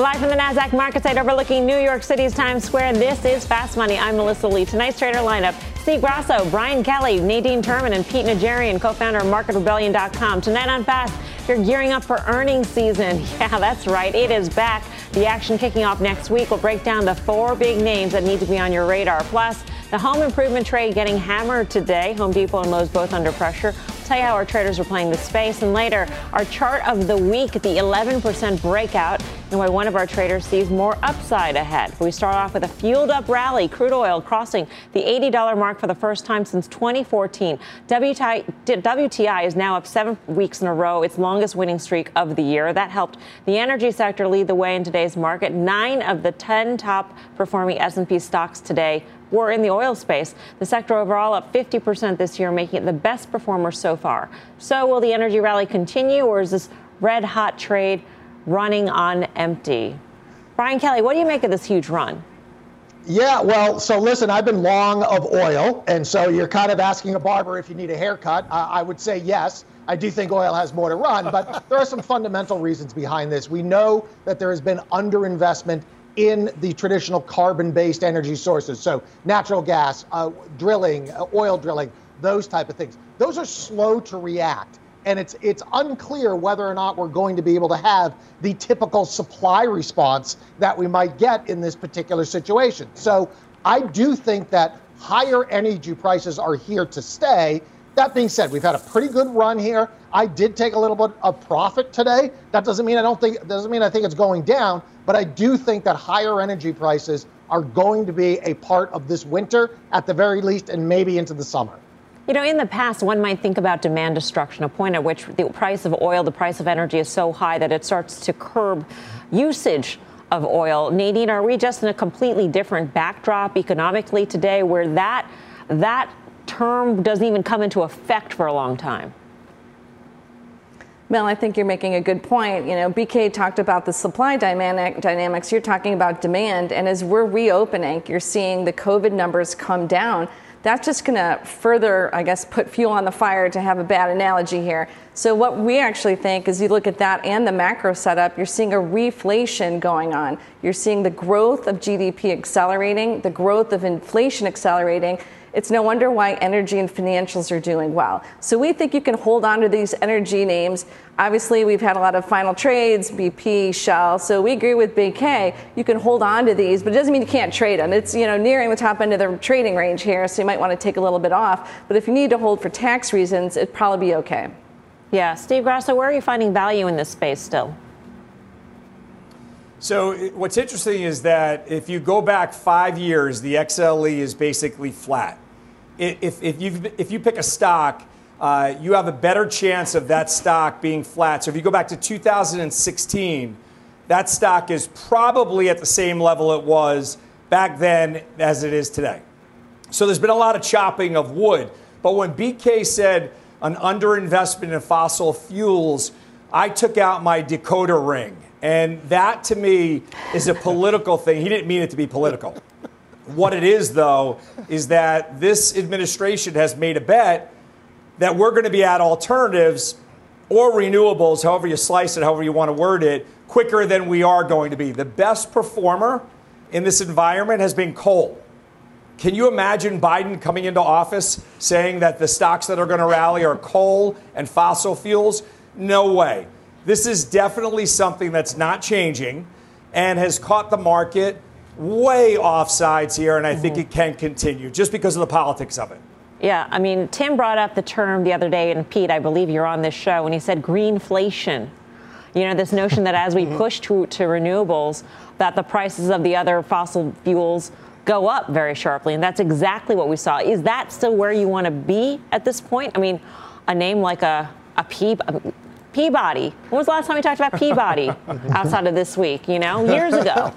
Live from the NASDAQ market site overlooking New York City's Times Square, this is Fast Money. I'm Melissa Lee. Tonight's trader lineup Steve Grasso, Brian Kelly, Nadine Terman, and Pete Najarian, co founder of MarketRebellion.com. Tonight on Fast, you're gearing up for earnings season. Yeah, that's right. It is back. The action kicking off next week. We'll break down the four big names that need to be on your radar. Plus, the home improvement trade getting hammered today. Home Depot and Lowe's both under pressure. We'll tell you how our traders are playing the space. And later, our chart of the week, the 11% breakout, and why one of our traders sees more upside ahead. We start off with a fueled up rally. Crude oil crossing the $80 mark for the first time since 2014. WTI is now up seven weeks in a row, its longest winning streak of the year. That helped the energy sector lead the way in today's market. Nine of the 10 top performing S&P stocks today were in the oil space. The sector overall up 50% this year, making it the best performer so far. So will the energy rally continue, or is this red hot trade running on empty? Brian Kelly, what do you make of this huge run? Yeah, well, so listen, I've been long of oil, and so you're kind of asking a barber if you need a haircut. Uh, I would say yes. I do think oil has more to run, but there are some fundamental reasons behind this. We know that there has been underinvestment in the traditional carbon based energy sources. So, natural gas, uh, drilling, uh, oil drilling, those type of things. Those are slow to react. And it's, it's unclear whether or not we're going to be able to have the typical supply response that we might get in this particular situation. So, I do think that higher energy prices are here to stay. That being said, we've had a pretty good run here. I did take a little bit of profit today. That doesn't mean I don't think doesn't mean I think it's going down, but I do think that higher energy prices are going to be a part of this winter at the very least and maybe into the summer. You know, in the past, one might think about demand destruction, a point at which the price of oil, the price of energy is so high that it starts to curb usage of oil. Nadine, are we just in a completely different backdrop economically today where that that term doesn't even come into effect for a long time? Mel, I think you're making a good point. You know, BK talked about the supply dynamic dynamics. You're talking about demand, and as we're reopening, you're seeing the COVID numbers come down. That's just going to further, I guess, put fuel on the fire to have a bad analogy here. So what we actually think is you look at that and the macro setup, you're seeing a reflation going on. You're seeing the growth of GDP accelerating, the growth of inflation accelerating it's no wonder why energy and financials are doing well. So we think you can hold on to these energy names. Obviously, we've had a lot of final trades, BP, Shell. So we agree with BK. You can hold on to these, but it doesn't mean you can't trade them. It's you know nearing the top end of the trading range here, so you might want to take a little bit off. But if you need to hold for tax reasons, it'd probably be okay. Yeah, Steve Grasso, where are you finding value in this space still? So what's interesting is that if you go back five years, the XLE is basically flat. If, if, you if you pick a stock, uh, you have a better chance of that stock being flat. So if you go back to 2016, that stock is probably at the same level it was back then as it is today. So there's been a lot of chopping of wood. But when BK said an underinvestment in fossil fuels, I took out my decoder ring and that to me is a political thing. He didn't mean it to be political. What it is, though, is that this administration has made a bet that we're going to be at alternatives or renewables, however you slice it, however you want to word it, quicker than we are going to be. The best performer in this environment has been coal. Can you imagine Biden coming into office saying that the stocks that are going to rally are coal and fossil fuels? No way. This is definitely something that's not changing and has caught the market way off sides here, and I mm-hmm. think it can continue just because of the politics of it. Yeah, I mean, Tim brought up the term the other day, and Pete, I believe you're on this show, and he said greenflation. You know, this notion that as we mm-hmm. push to, to renewables, that the prices of the other fossil fuels go up very sharply, and that's exactly what we saw. Is that still where you want to be at this point? I mean, a name like a, a PEEP, Peabody. When was the last time we talked about Peabody outside of this week? You know, years ago.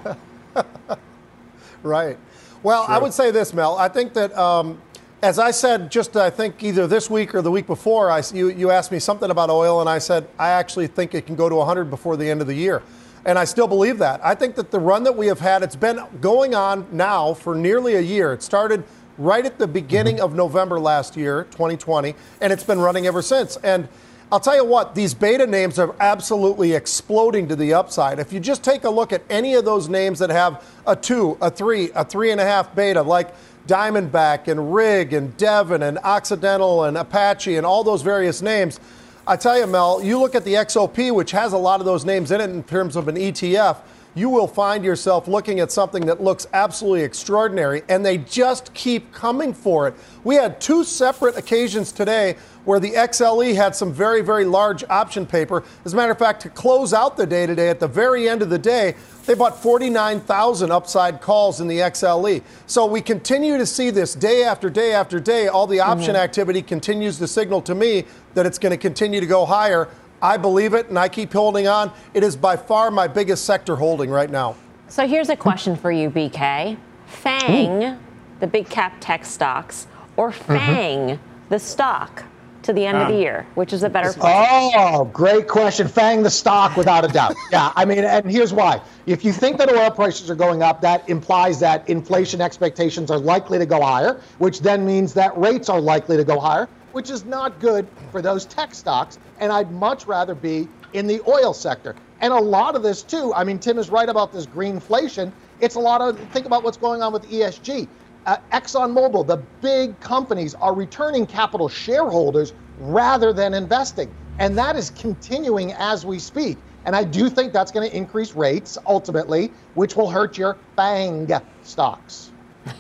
right. Well, sure. I would say this, Mel. I think that, um, as I said, just I think either this week or the week before, I, you, you asked me something about oil, and I said I actually think it can go to 100 before the end of the year. And I still believe that. I think that the run that we have had, it's been going on now for nearly a year. It started right at the beginning mm-hmm. of November last year, 2020, and it's been running ever since. And I'll tell you what, these beta names are absolutely exploding to the upside. If you just take a look at any of those names that have a two, a three, a three and a half beta, like Diamondback and Rig and Devon and Occidental and Apache and all those various names, I tell you, Mel, you look at the XOP, which has a lot of those names in it in terms of an ETF you will find yourself looking at something that looks absolutely extraordinary, and they just keep coming for it. We had two separate occasions today where the XLE had some very, very large option paper. As a matter of fact, to close out the day today, at the very end of the day, they bought 49,000 upside calls in the XLE. So we continue to see this day after day after day. All the option mm-hmm. activity continues to signal to me that it's going to continue to go higher. I believe it and I keep holding on. It is by far my biggest sector holding right now. So here's a question for you, BK. FANG, Ooh. the big cap tech stocks, or mm-hmm. FANG, mm-hmm. the stock? to the end of the ah. year, which is a better question. Oh, great question. Fang the stock without a doubt. yeah, I mean, and here's why. If you think that oil prices are going up, that implies that inflation expectations are likely to go higher, which then means that rates are likely to go higher, which is not good for those tech stocks. And I'd much rather be in the oil sector. And a lot of this, too, I mean, Tim is right about this greenflation. It's a lot of, think about what's going on with ESG. Uh, ExxonMobil, the big companies are returning capital shareholders rather than investing. And that is continuing as we speak. And I do think that's going to increase rates ultimately, which will hurt your bang stocks.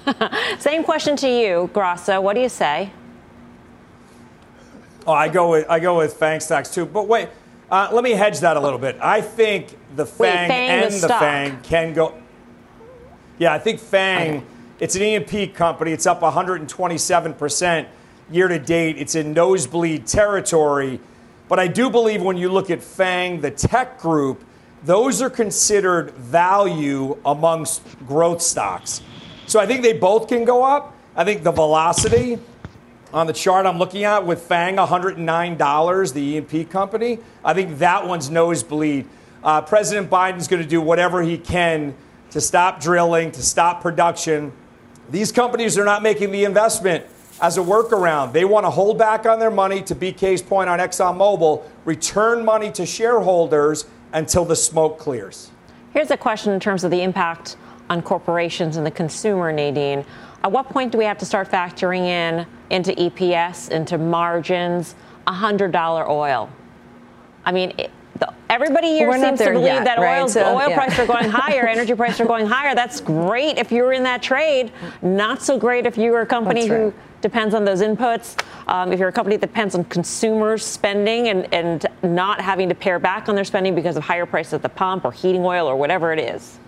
Same question to you, Grasso. What do you say? Oh, I go with I go with Fang stocks too. But wait, uh, let me hedge that a little bit. I think the Fang, wait, Fang and the, the Fang can go. Yeah, I think Fang. Okay. It's an E&P company. It's up 127 percent year to date. It's in nosebleed territory. But I do believe when you look at Fang, the tech group, those are considered value amongst growth stocks. So I think they both can go up. I think the velocity on the chart I'm looking at with Fang, $109, the E&P company. I think that one's nosebleed. Uh, President Biden's going to do whatever he can to stop drilling, to stop production. These companies are not making the investment as a workaround. They want to hold back on their money, to BK's point on ExxonMobil, return money to shareholders until the smoke clears. Here's a question in terms of the impact on corporations and the consumer, Nadine. At what point do we have to start factoring in into EPS, into margins, $100 oil? I mean, it, the, everybody here seems to believe yet, that right? so, oil yeah. prices are going higher, energy prices are going higher. That's great if you're in that trade. Not so great if you're a company right. who depends on those inputs. Um, if you're a company that depends on consumers spending and, and not having to pare back on their spending because of higher prices at the pump or heating oil or whatever it is.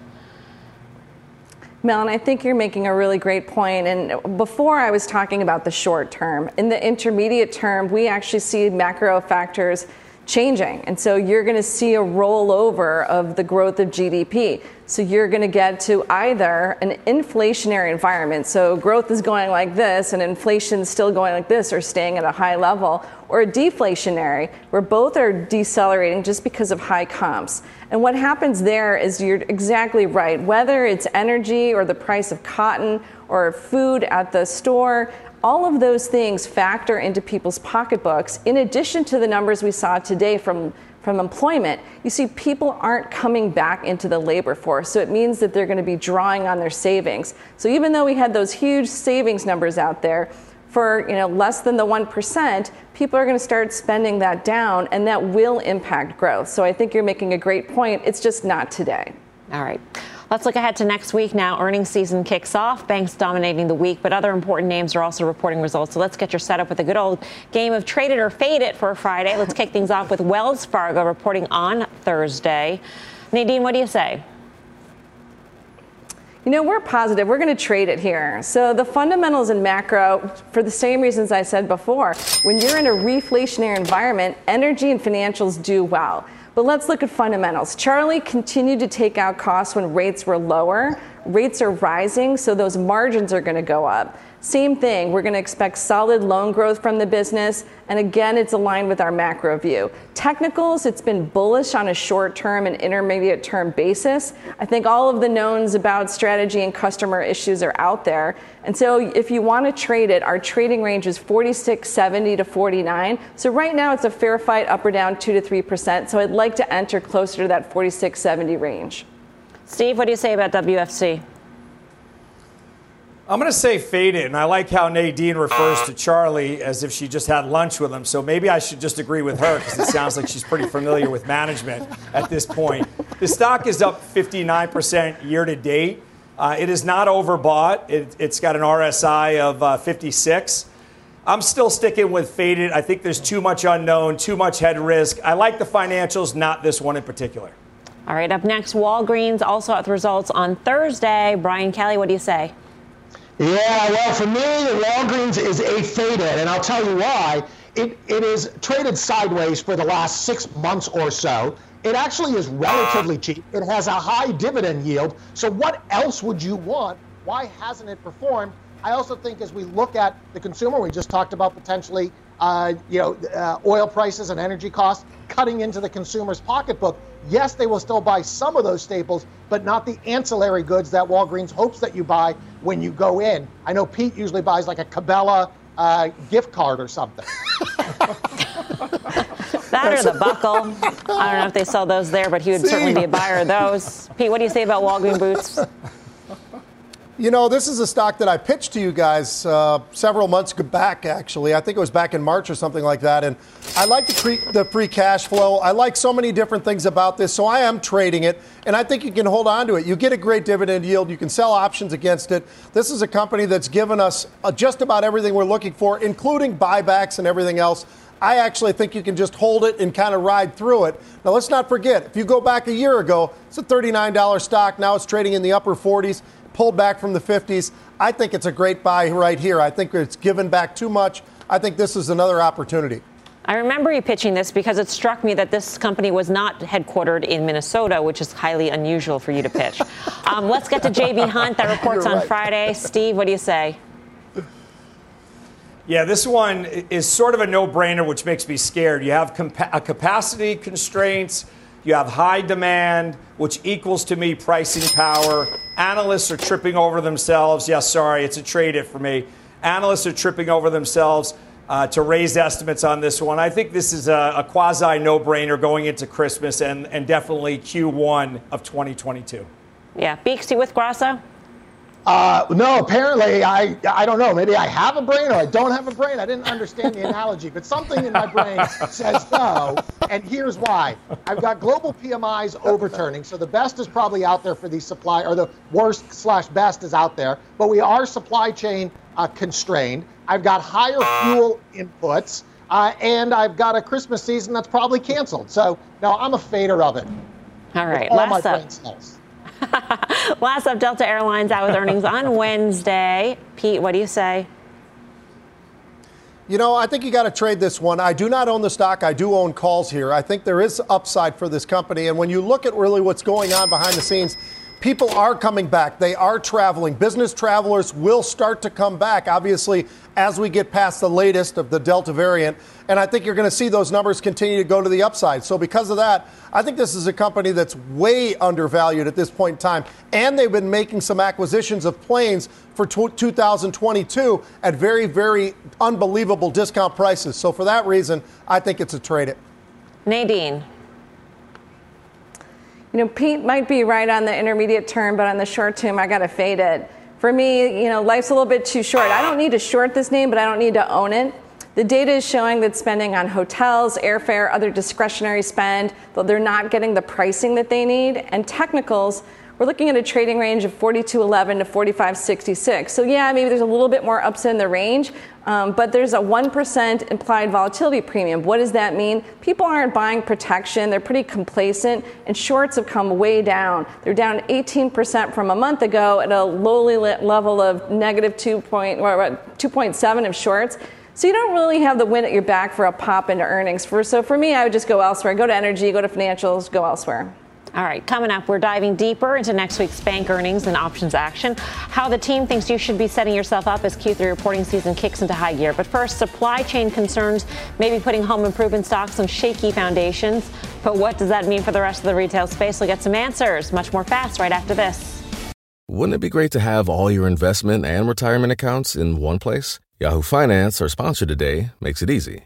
Mel, and I think you're making a really great point. And before I was talking about the short term, in the intermediate term, we actually see macro factors changing. And so you're going to see a rollover of the growth of GDP. So you're going to get to either an inflationary environment, so growth is going like this and inflation is still going like this or staying at a high level, or a deflationary, where both are decelerating just because of high comps. And what happens there is you're exactly right. Whether it's energy or the price of cotton or food at the store, all of those things factor into people's pocketbooks in addition to the numbers we saw today from from employment, you see people aren't coming back into the labor force. So it means that they're going to be drawing on their savings. So even though we had those huge savings numbers out there, for you know less than the 1%, people are going to start spending that down and that will impact growth. So I think you're making a great point. It's just not today. All right. Let's look ahead to next week now. Earnings season kicks off, banks dominating the week, but other important names are also reporting results. So let's get your setup with a good old game of trade it or fade it for Friday. Let's kick things off with Wells Fargo reporting on Thursday. Nadine, what do you say? You know, we're positive. We're going to trade it here. So the fundamentals in macro, for the same reasons I said before, when you're in a reflationary environment, energy and financials do well. But let's look at fundamentals. Charlie continued to take out costs when rates were lower. Rates are rising, so those margins are going to go up. Same thing, we're going to expect solid loan growth from the business. And again, it's aligned with our macro view. Technicals, it's been bullish on a short term and intermediate term basis. I think all of the knowns about strategy and customer issues are out there. And so if you want to trade it, our trading range is 46.70 to 49. So right now it's a fair fight up or down 2 to 3%. So I'd like to enter closer to that 46.70 range. Steve, what do you say about WFC? I'm going to say faded, and I like how Nadine refers to Charlie as if she just had lunch with him. So maybe I should just agree with her because it sounds like she's pretty familiar with management at this point. The stock is up 59% year to date. Uh, it is not overbought. It, has got an RSI of uh, 56. I'm still sticking with faded. I think there's too much unknown, too much head risk. I like the financials, not this one in particular. All right, up next, Walgreens also out the results on Thursday. Brian Kelly, what do you say? Yeah, well, for me, Walgreens is a faded, and I'll tell you why. It, it is traded sideways for the last six months or so. It actually is relatively cheap. It has a high dividend yield. So, what else would you want? Why hasn't it performed? I also think as we look at the consumer, we just talked about potentially, uh, you know, uh, oil prices and energy costs cutting into the consumer's pocketbook. Yes, they will still buy some of those staples, but not the ancillary goods that Walgreens hopes that you buy when you go in. I know Pete usually buys like a Cabela uh, gift card or something. that or the buckle. I don't know if they sell those there, but he would See? certainly be a buyer of those. Pete, what do you say about Walgreens boots? You know, this is a stock that I pitched to you guys uh, several months back, actually. I think it was back in March or something like that. And I like the free, the free cash flow. I like so many different things about this. So I am trading it. And I think you can hold on to it. You get a great dividend yield. You can sell options against it. This is a company that's given us uh, just about everything we're looking for, including buybacks and everything else. I actually think you can just hold it and kind of ride through it. Now, let's not forget, if you go back a year ago, it's a $39 stock. Now it's trading in the upper 40s pulled back from the 50s. I think it's a great buy right here. I think it's given back too much. I think this is another opportunity. I remember you pitching this because it struck me that this company was not headquartered in Minnesota, which is highly unusual for you to pitch. um, let's get to JB Hunt that reports on Friday. Steve, what do you say? Yeah, this one is sort of a no brainer, which makes me scared. You have compa- capacity constraints you have high demand, which equals to me pricing power. Analysts are tripping over themselves. Yes, sorry, it's a trade it for me. Analysts are tripping over themselves uh, to raise estimates on this one. I think this is a, a quasi no brainer going into Christmas and, and definitely Q1 of 2022. Yeah. Beaksy with Grasso? Uh, no, apparently I I don't know. Maybe I have a brain or I don't have a brain. I didn't understand the analogy, but something in my brain says no. And here's why: I've got global PMIs overturning, so the best is probably out there for these supply, or the worst slash best is out there. But we are supply chain uh, constrained. I've got higher fuel inputs, uh, and I've got a Christmas season that's probably canceled. So no, I'm a fader of it. All right, all last up. brain. Last up, Delta Airlines out with earnings on Wednesday. Pete, what do you say? You know, I think you got to trade this one. I do not own the stock. I do own calls here. I think there is upside for this company. And when you look at really what's going on behind the scenes, people are coming back. They are traveling. Business travelers will start to come back, obviously, as we get past the latest of the Delta variant. And I think you're going to see those numbers continue to go to the upside. So, because of that, I think this is a company that's way undervalued at this point in time. And they've been making some acquisitions of planes for 2022 at very, very unbelievable discount prices. So, for that reason, I think it's a trade it. Nadine. You know, Pete might be right on the intermediate term, but on the short term, I got to fade it. For me, you know, life's a little bit too short. I don't need to short this name, but I don't need to own it. The data is showing that spending on hotels, airfare, other discretionary spend, though they're not getting the pricing that they need. And technicals, we're looking at a trading range of 42.11 to 45.66. So yeah, maybe there's a little bit more upside in the range, um, but there's a 1% implied volatility premium. What does that mean? People aren't buying protection. They're pretty complacent, and shorts have come way down. They're down 18% from a month ago at a lowly level of negative 2.7 of shorts. So you don't really have the wind at your back for a pop into earnings. For, so for me, I would just go elsewhere. Go to energy, go to financials, go elsewhere. All right, coming up, we're diving deeper into next week's bank earnings and options action. How the team thinks you should be setting yourself up as Q3 reporting season kicks into high gear. But first, supply chain concerns may be putting home improvement stocks on shaky foundations. But what does that mean for the rest of the retail space? We'll get some answers much more fast right after this. Wouldn't it be great to have all your investment and retirement accounts in one place? Yahoo Finance, our sponsor today, makes it easy.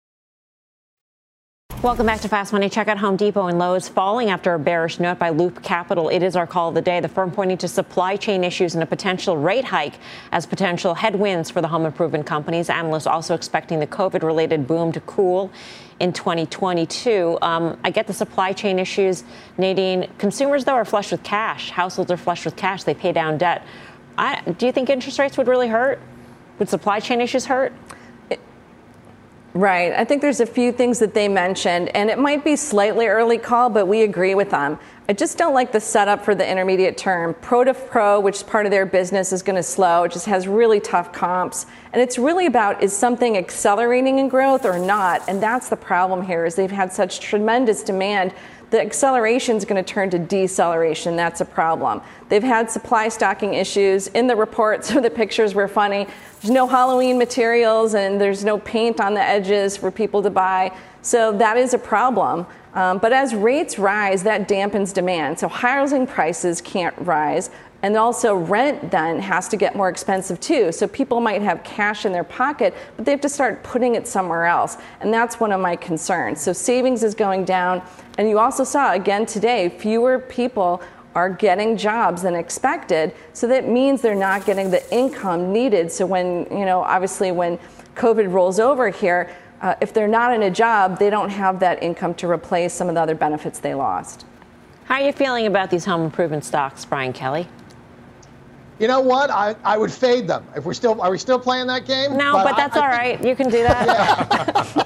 Welcome back to Fast Money. Check out Home Depot and Lowe's falling after a bearish note by Loop Capital. It is our call of the day. The firm pointing to supply chain issues and a potential rate hike as potential headwinds for the home improvement companies. Analysts also expecting the COVID related boom to cool in 2022. Um, I get the supply chain issues, Nadine. Consumers, though, are flush with cash. Households are flush with cash. They pay down debt. I, do you think interest rates would really hurt? Would supply chain issues hurt? Right. I think there's a few things that they mentioned, and it might be slightly early call, but we agree with them. I just don't like the setup for the intermediate term. Product Pro, which is part of their business, is going to slow. It just has really tough comps. And it's really about is something accelerating in growth or not? And that's the problem here is they've had such tremendous demand the acceleration is going to turn to deceleration. That's a problem. They've had supply stocking issues. In the report, so the pictures were funny. There's no Halloween materials and there's no paint on the edges for people to buy. So that is a problem. Um, but as rates rise, that dampens demand. So housing prices can't rise. And also, rent then has to get more expensive too. So people might have cash in their pocket, but they have to start putting it somewhere else. And that's one of my concerns. So savings is going down. And you also saw again today, fewer people are getting jobs than expected. So that means they're not getting the income needed. So when, you know, obviously when COVID rolls over here, uh, if they're not in a job, they don't have that income to replace some of the other benefits they lost. How are you feeling about these home improvement stocks, Brian Kelly? You know what? I, I would fade them. If we're still are we still playing that game? No, but, but that's I, all I right. you can do that. Yeah.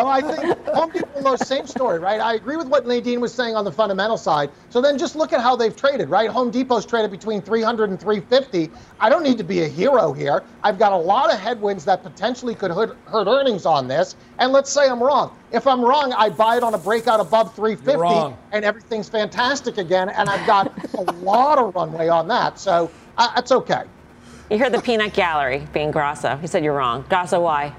So I think Home Depot Lowe's same story, right? I agree with what Nadine was saying on the fundamental side. So then just look at how they've traded, right? Home Depot's traded between 300 and 350. I don't need to be a hero here. I've got a lot of headwinds that potentially could hurt, hurt earnings on this. And let's say I'm wrong. If I'm wrong, I buy it on a breakout above 350 and everything's fantastic again. And I've got a lot of runway on that. So uh, that's okay. You heard the peanut gallery being Grasso. He said you're wrong. Grasso, why?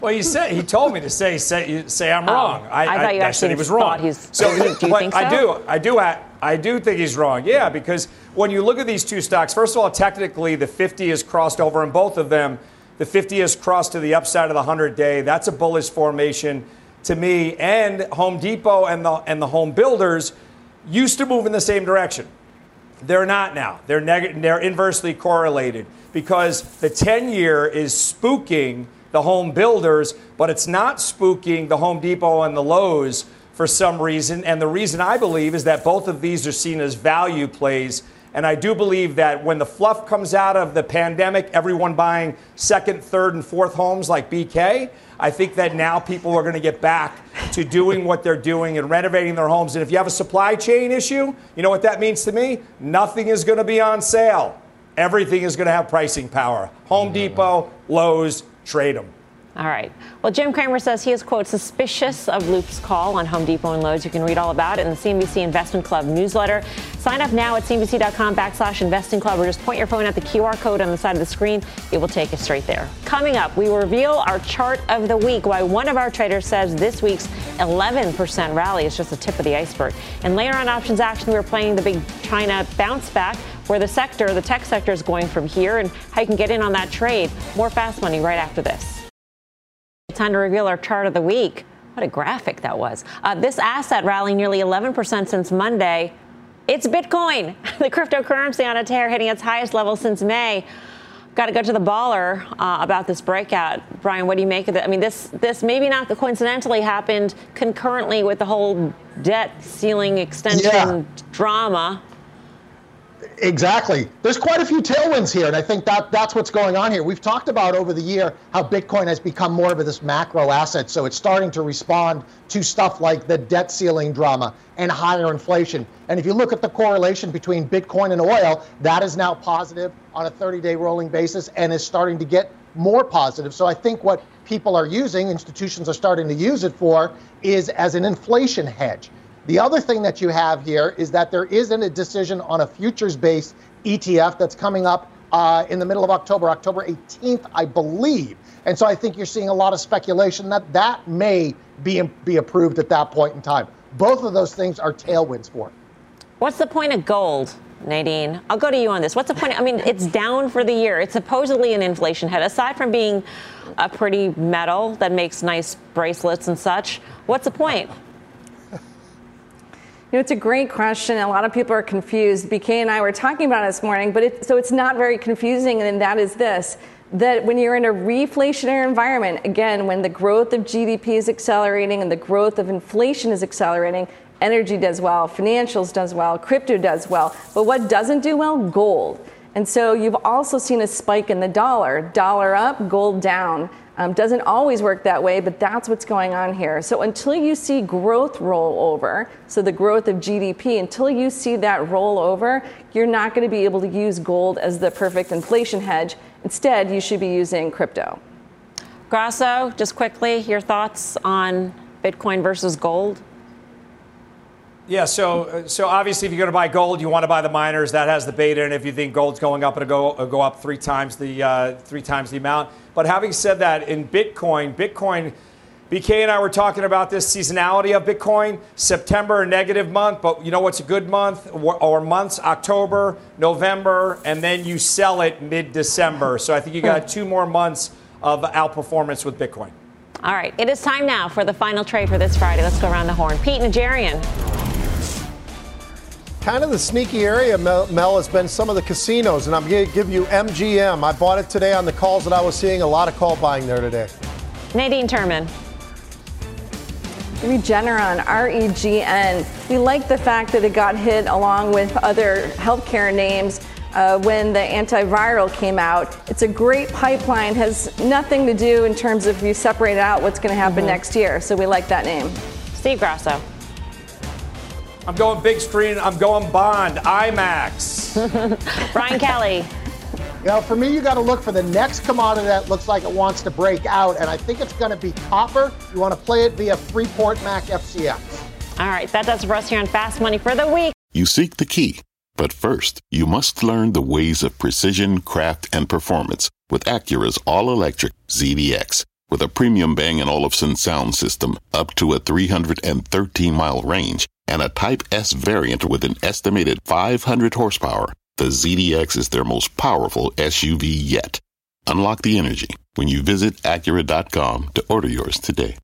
Well, he said he told me to say say say I'm oh, wrong. I, I, thought you I, actually I said he was wrong. He's, so, do you think so? I do. I do. I do think he's wrong. Yeah, because when you look at these two stocks, first of all, technically the 50 has crossed over in both of them. The 50 has crossed to the upside of the 100 day. That's a bullish formation to me. And Home Depot and the and the home builders used to move in the same direction. They're not now. They're neg- they're inversely correlated because the 10 year is spooking the home builders, but it's not spooking the Home Depot and the Lowe's for some reason. And the reason I believe is that both of these are seen as value plays. And I do believe that when the fluff comes out of the pandemic, everyone buying second, third, and fourth homes like BK, I think that now people are going to get back to doing what they're doing and renovating their homes. And if you have a supply chain issue, you know what that means to me? Nothing is going to be on sale everything is going to have pricing power. Home mm-hmm. Depot, Lowe's, trade them. All right. Well, Jim Cramer says he is, quote, suspicious of Loop's call on Home Depot and Lowe's. You can read all about it in the CNBC Investment Club newsletter. Sign up now at CNBC.com backslash investing club or just point your phone at the QR code on the side of the screen. It will take you straight there. Coming up, we reveal our chart of the week, why one of our traders says this week's 11% rally is just the tip of the iceberg. And later on options action, we're playing the big China bounce back where the sector, the tech sector, is going from here and how you can get in on that trade. More fast money right after this. Time to reveal our chart of the week. What a graphic that was. Uh, this asset rallying nearly 11% since Monday. It's Bitcoin, the cryptocurrency on a tear, hitting its highest level since May. Got to go to the baller uh, about this breakout, Brian. What do you make of it? I mean, this this maybe not coincidentally happened concurrently with the whole debt ceiling extension yeah. drama. Exactly. There's quite a few tailwinds here, and I think that that's what's going on here. We've talked about over the year how Bitcoin has become more of this macro asset, so it's starting to respond to stuff like the debt ceiling drama and higher inflation. And if you look at the correlation between Bitcoin and oil, that is now positive on a 30-day rolling basis and is starting to get more positive. So I think what people are using, institutions are starting to use it for, is as an inflation hedge. The other thing that you have here is that there isn't a decision on a futures based ETF that's coming up uh, in the middle of October, October 18th, I believe. And so I think you're seeing a lot of speculation that that may be, be approved at that point in time. Both of those things are tailwinds for it. What's the point of gold? Nadine, I'll go to you on this. What's the point? I mean, it's down for the year. It's supposedly an inflation head. Aside from being a pretty metal that makes nice bracelets and such, what's the point? You know, it's a great question. A lot of people are confused. BK and I were talking about it this morning, but it, so it's not very confusing, and that is this that when you're in a reflationary environment, again, when the growth of GDP is accelerating and the growth of inflation is accelerating, energy does well, financials does well, crypto does well. But what doesn't do well? Gold. And so you've also seen a spike in the dollar. Dollar up, gold down. Um, doesn't always work that way, but that's what's going on here. So until you see growth roll over, so the growth of GDP, until you see that roll over, you're not going to be able to use gold as the perfect inflation hedge. Instead, you should be using crypto. Grasso, just quickly, your thoughts on Bitcoin versus gold? Yeah, so uh, so obviously, if you're going to buy gold, you want to buy the miners. That has the beta, and if you think gold's going up, it'll go it'll go up three times the uh, three times the amount. But having said that, in Bitcoin, Bitcoin, BK and I were talking about this seasonality of Bitcoin. September a negative month, but you know what's a good month or, or months? October, November, and then you sell it mid-December. So I think you got hmm. two more months of outperformance with Bitcoin. All right, it is time now for the final trade for this Friday. Let's go around the horn. Pete Najarian kind of the sneaky area, Mel, Mel, has been some of the casinos, and I'm going to give you MGM. I bought it today on the calls that I was seeing. A lot of call buying there today. Nadine Terman. Regeneron, R E G N. We like the fact that it got hit along with other healthcare names uh, when the antiviral came out. It's a great pipeline, has nothing to do in terms of you separate out what's going to happen mm-hmm. next year. So we like that name. Steve Grasso. I'm going big screen. I'm going Bond, IMAX. Brian Kelly. You know, for me, you got to look for the next commodity that looks like it wants to break out, and I think it's going to be copper. You want to play it via Freeport Mac FCX. All right, that does it for us here on Fast Money for the week. You seek the key, but first, you must learn the ways of precision, craft, and performance with Acura's all-electric ZDX. With a premium Bang & Olufsen sound system up to a 313-mile range and a Type S variant with an estimated 500 horsepower, the ZDX is their most powerful SUV yet. Unlock the energy when you visit Acura.com to order yours today.